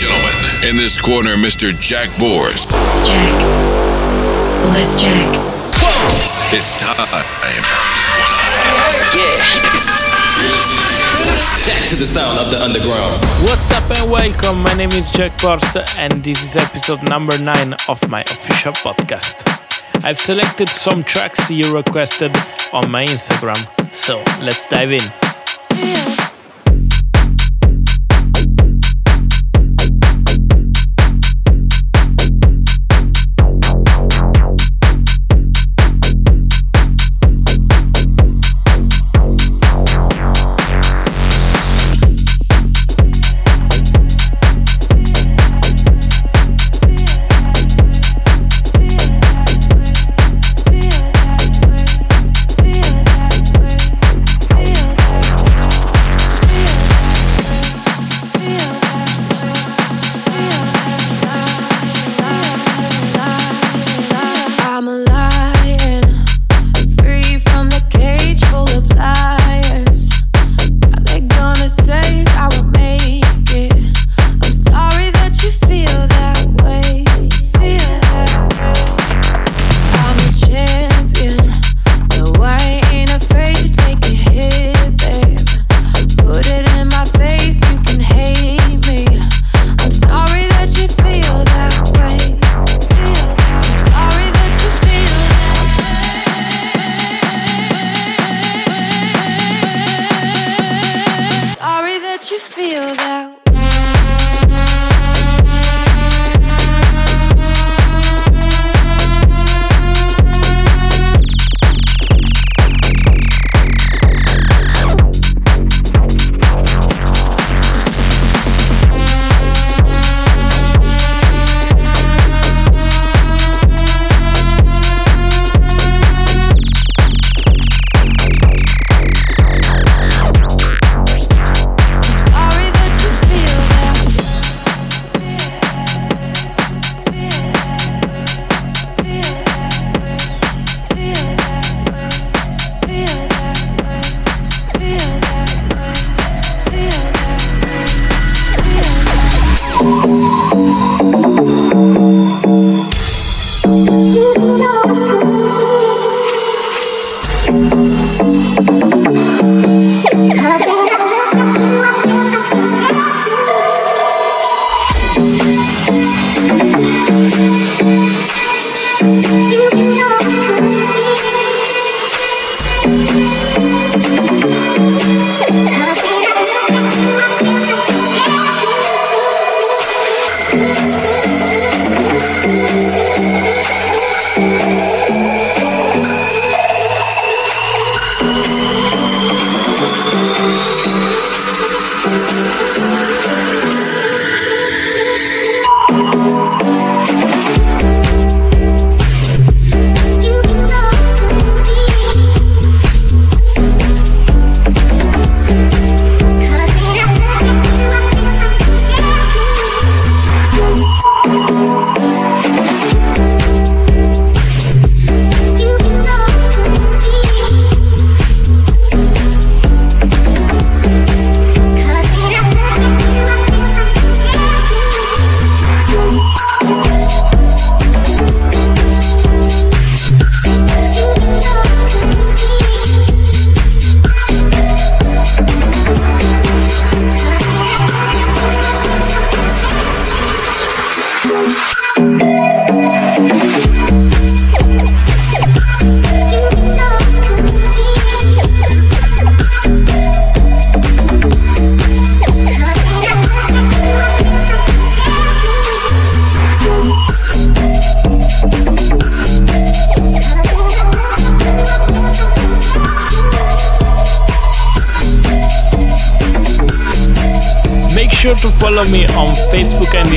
gentlemen, in this corner, Mr. Jack Borst. Jack. Let's Jack. It's time. Yeah. Back to the sound of the underground. What's up and welcome? My name is Jack Borst, and this is episode number 9 of my official podcast. I've selected some tracks you requested on my Instagram, so let's dive in.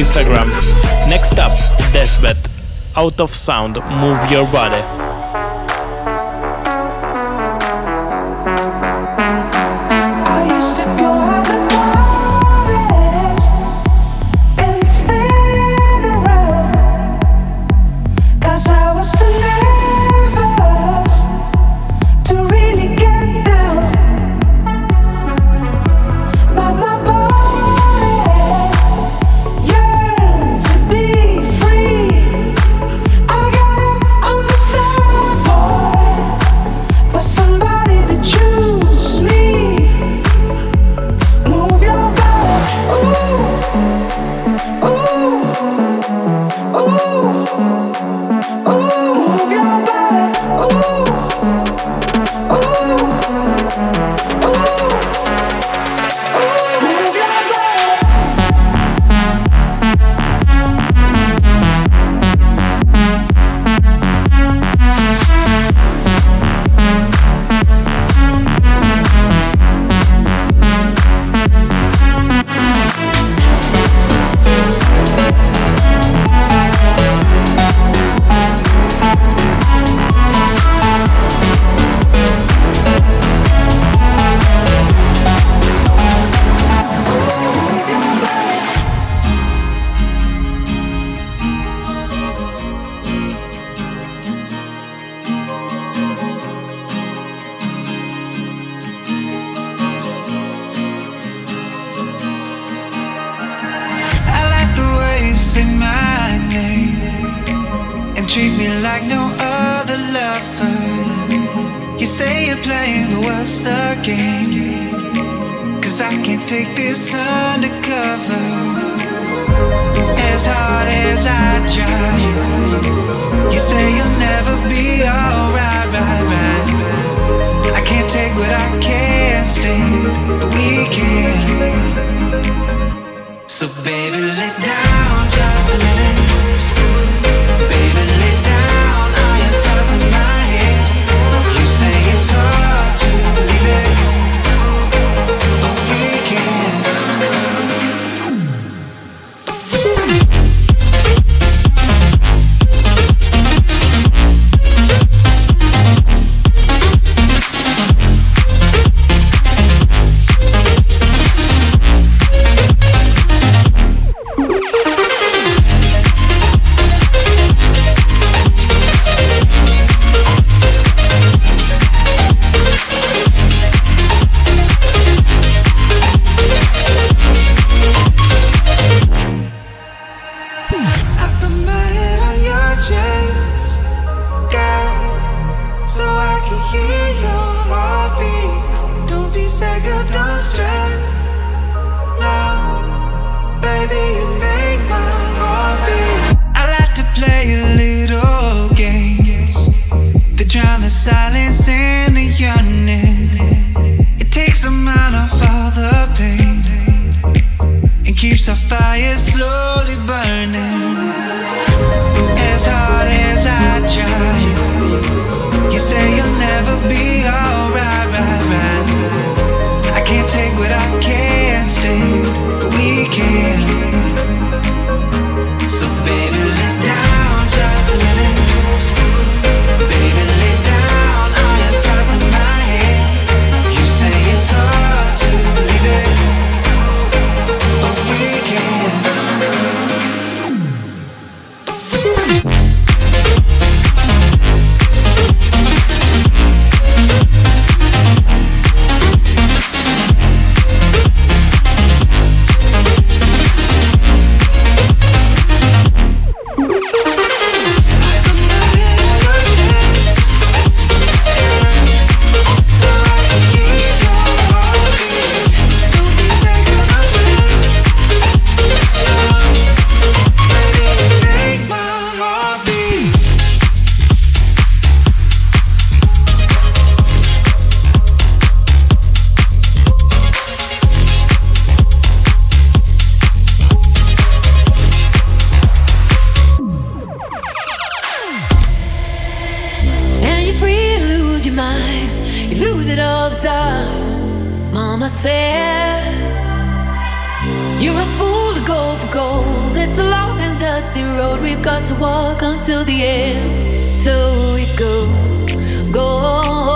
Instagram. Next up, Desbet. Out of sound, move your body. The road we've got to walk until the end. So we go, go.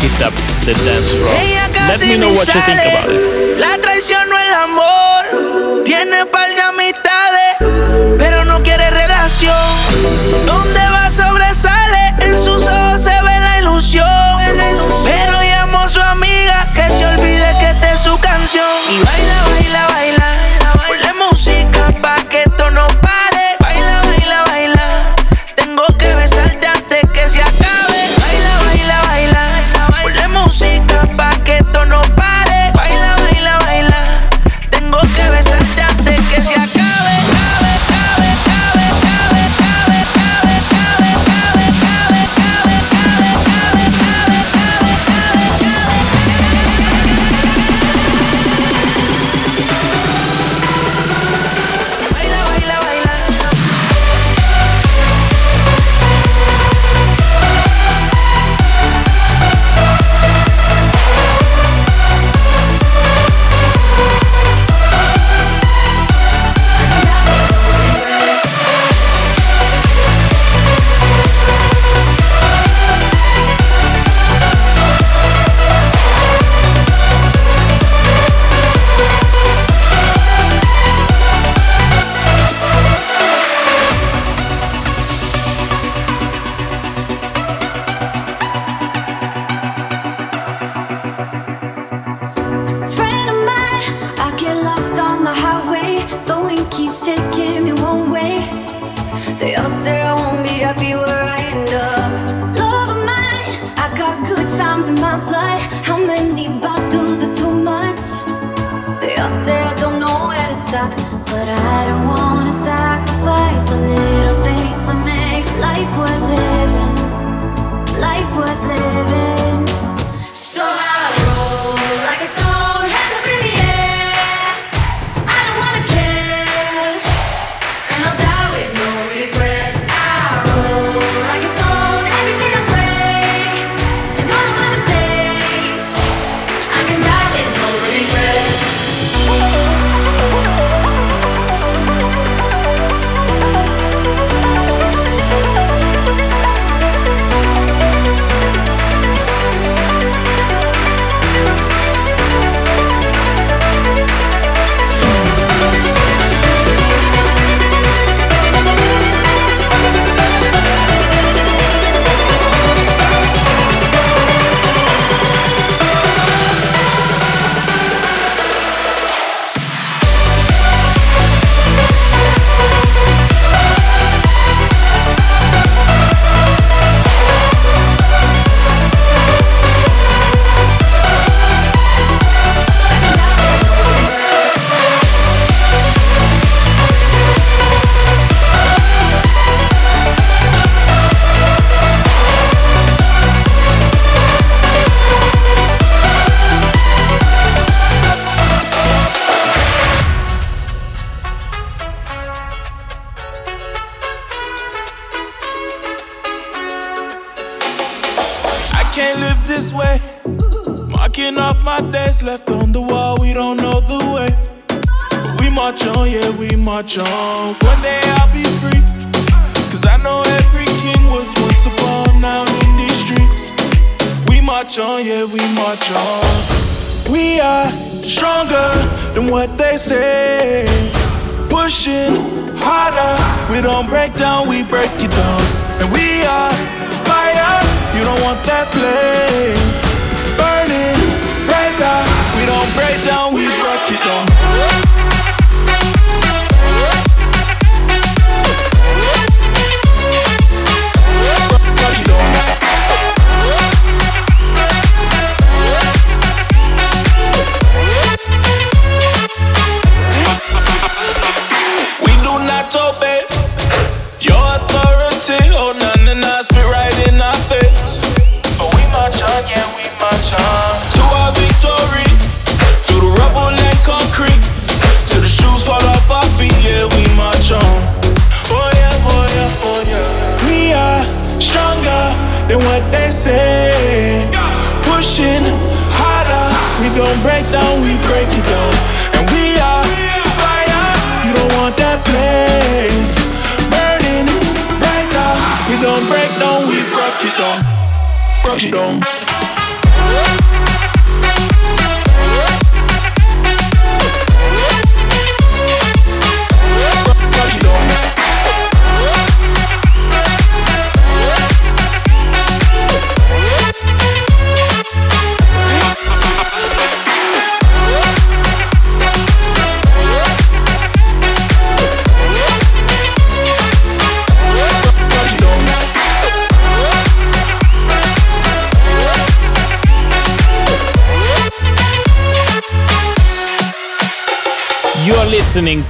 hit up the dance floor. Let me know what you think about it. La traición no el amor, tiene par de amistades, pero no quiere relación. ¿Dónde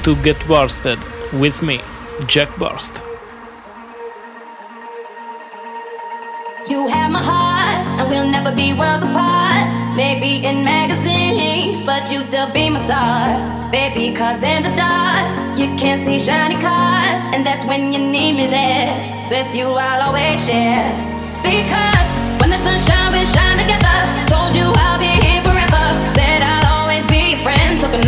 to Get bursted with me, Jack Borst. You have my heart, and we'll never be worlds apart. Maybe in magazines, but you still be my star. Baby, cause in the dark, you can't see shiny cars, and that's when you need me there. With you, I'll always share. Because when the sunshine, shine together. Told you I'll be here forever. Said I'll always be friend. Took a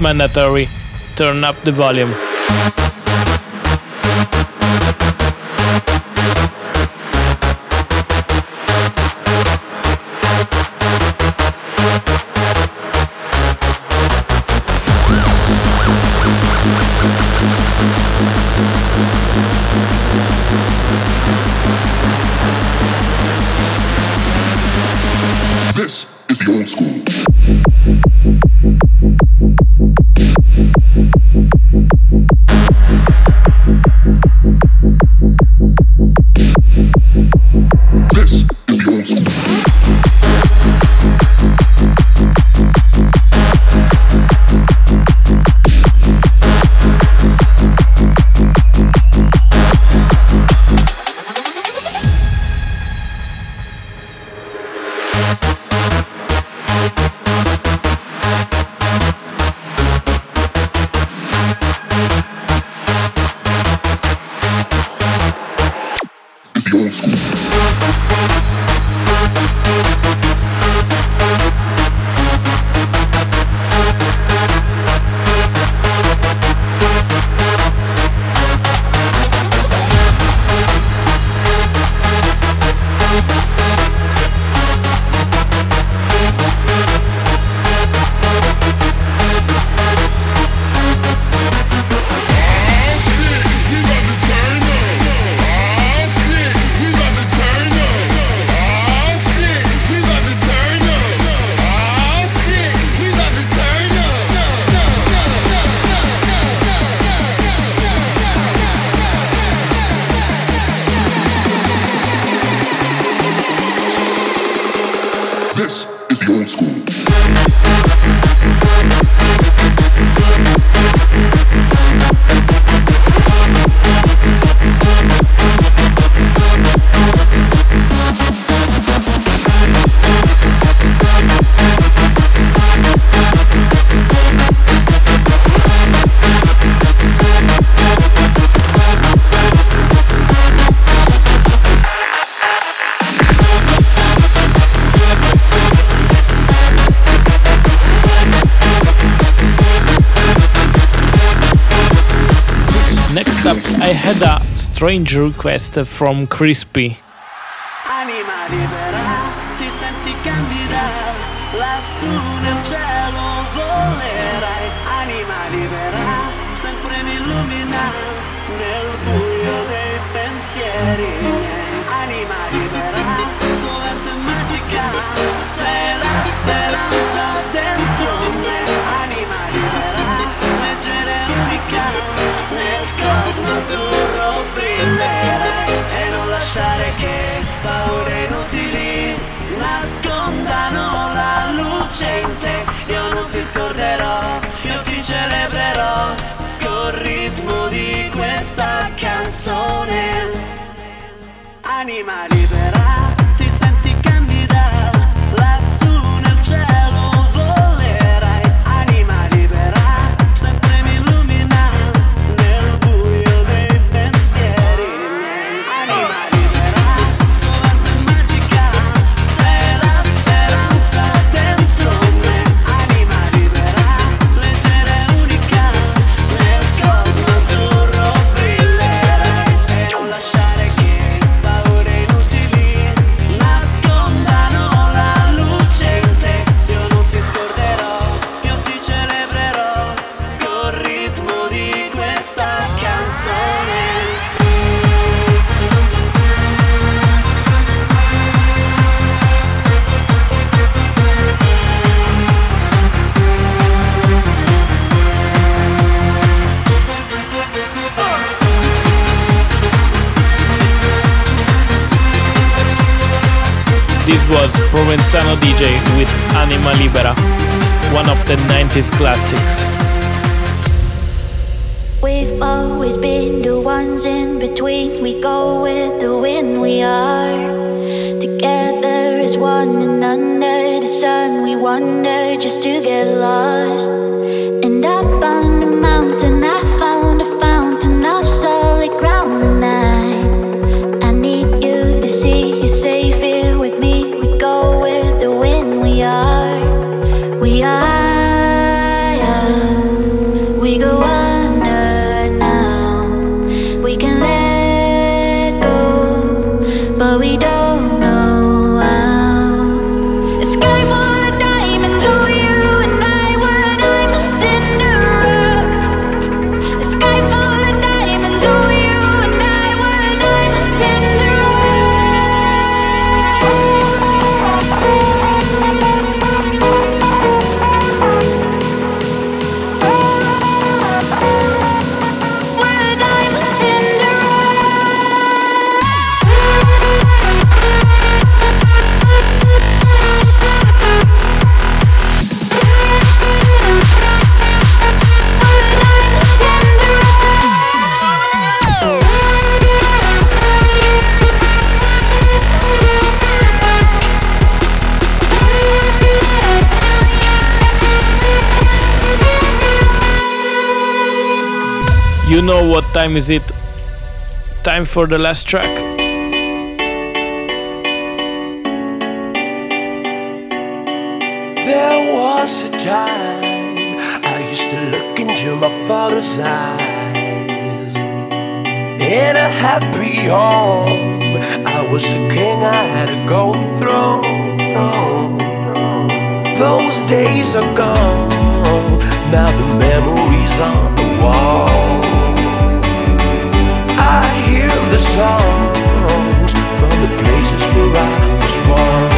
mandatory. Turn up the volume. Strange request from Crispy. Anima libera, ti senti candida, lassù nel cielo volerai. Anima libera, sempre mi illumina nel buio dei pensieri. Anima libera, sovente magica, sei la ti scorderò, io ti celebrerò col ritmo di questa canzone. Anima libera. Provenzano DJ with Anima Libera, one of the 90s classics. We've always been the ones in between. We go with the wind, we are together as one, and under the sun, we wander just to get lost. What time is it. Time for the last track. There was a time I used to look into my father's eyes. In a happy home, I was a king, I had a golden throne. Those days are gone, now the memories on the wall. Songs from the places where I was born.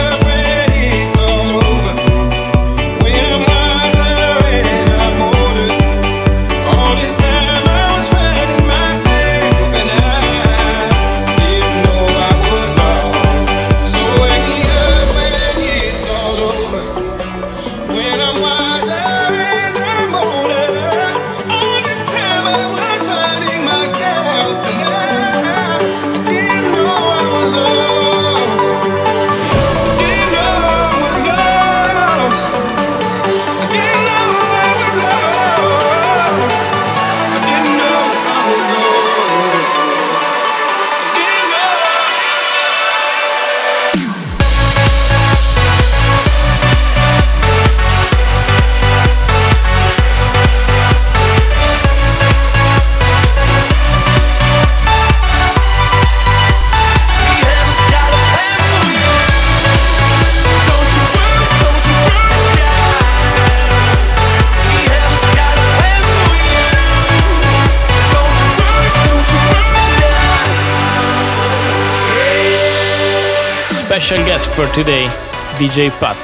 Special guest for today, DJ Pat,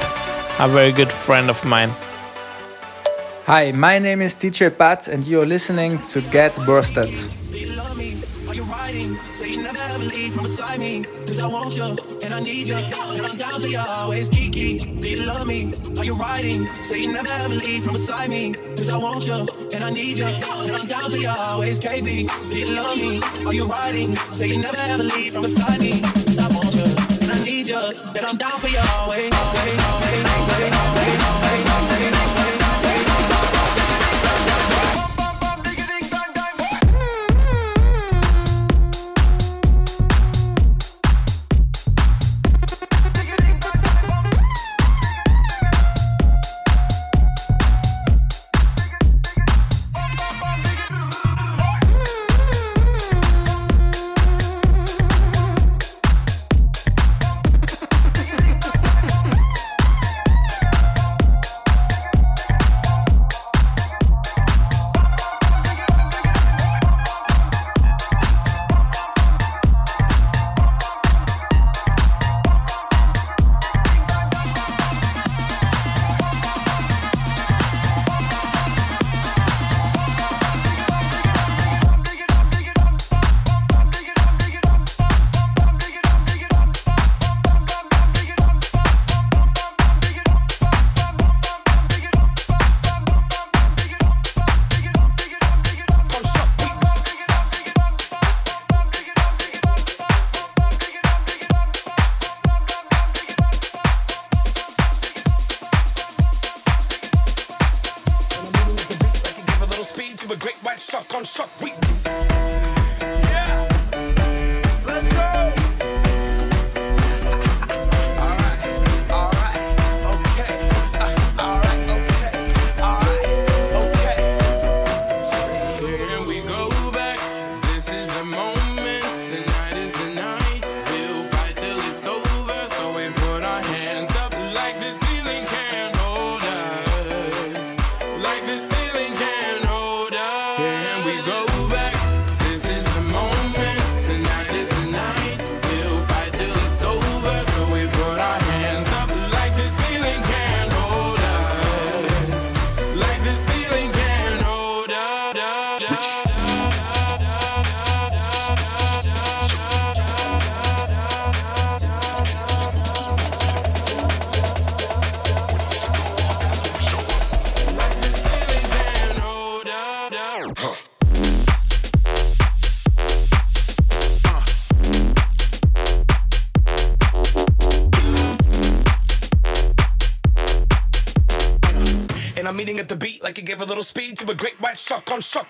a very good friend of mine. Hi, my name is DJ Pat, and you're listening to Get Bursted. Are you riding? Say you never ever leave from beside me. Cause I want you and I need you. And I'm down for you always, Kiki. Do you love me? Are you riding? Say you never ever leave from beside me. Cause I want you and I need you. And I'm down for you always, KB. Do you love me? Are you riding? Say you never ever leave from beside me. And I'm down for you always, always, always, always, always, always. White on shark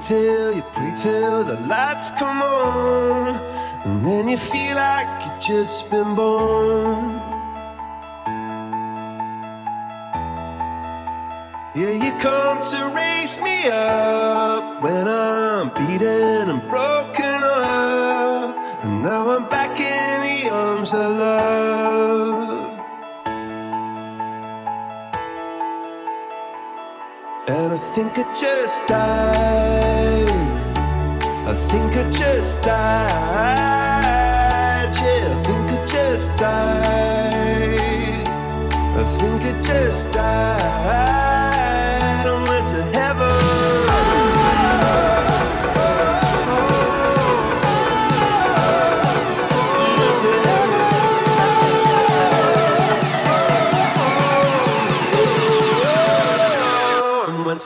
till, you pray till the lights come on. And then you feel like you've just been born. Yeah, you come to raise me up when I'm beaten and broken up. And now I'm back in the arms of love. And I think I just died. I think I just died. Yeah, I think I just died. I think I just died.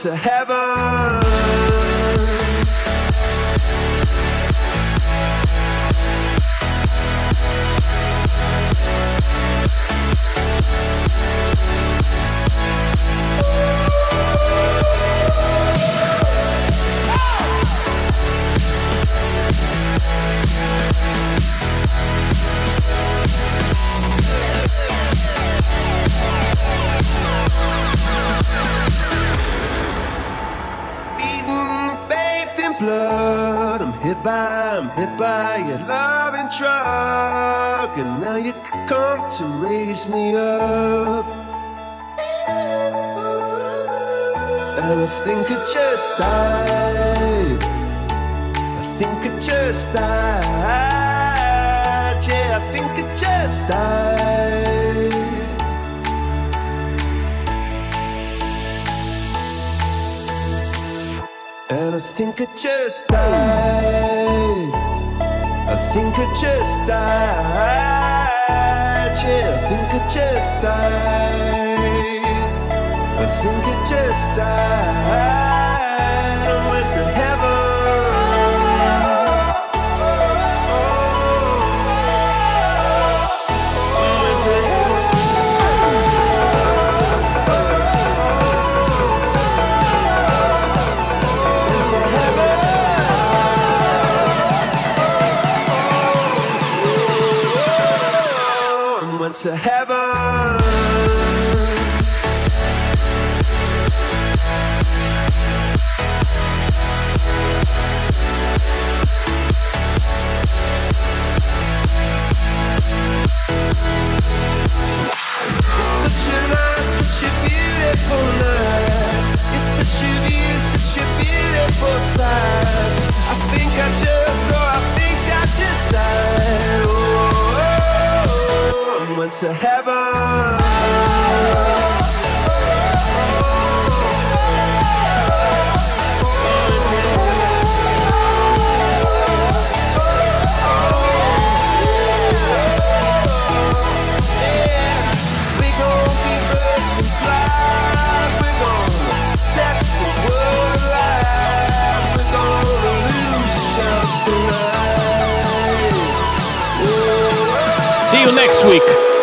To heaven. beaten, I'm hit by your loving drug, and now you come to raise me up. And I think I just died. I think I just died. Yeah, I think I just died. And I think I just died. Think I just died. Yeah, I think I just died. I think I just died. Beautiful sight. I think I just, oh, I think I just died. Oh, oh, oh, Went to heaven. until next week.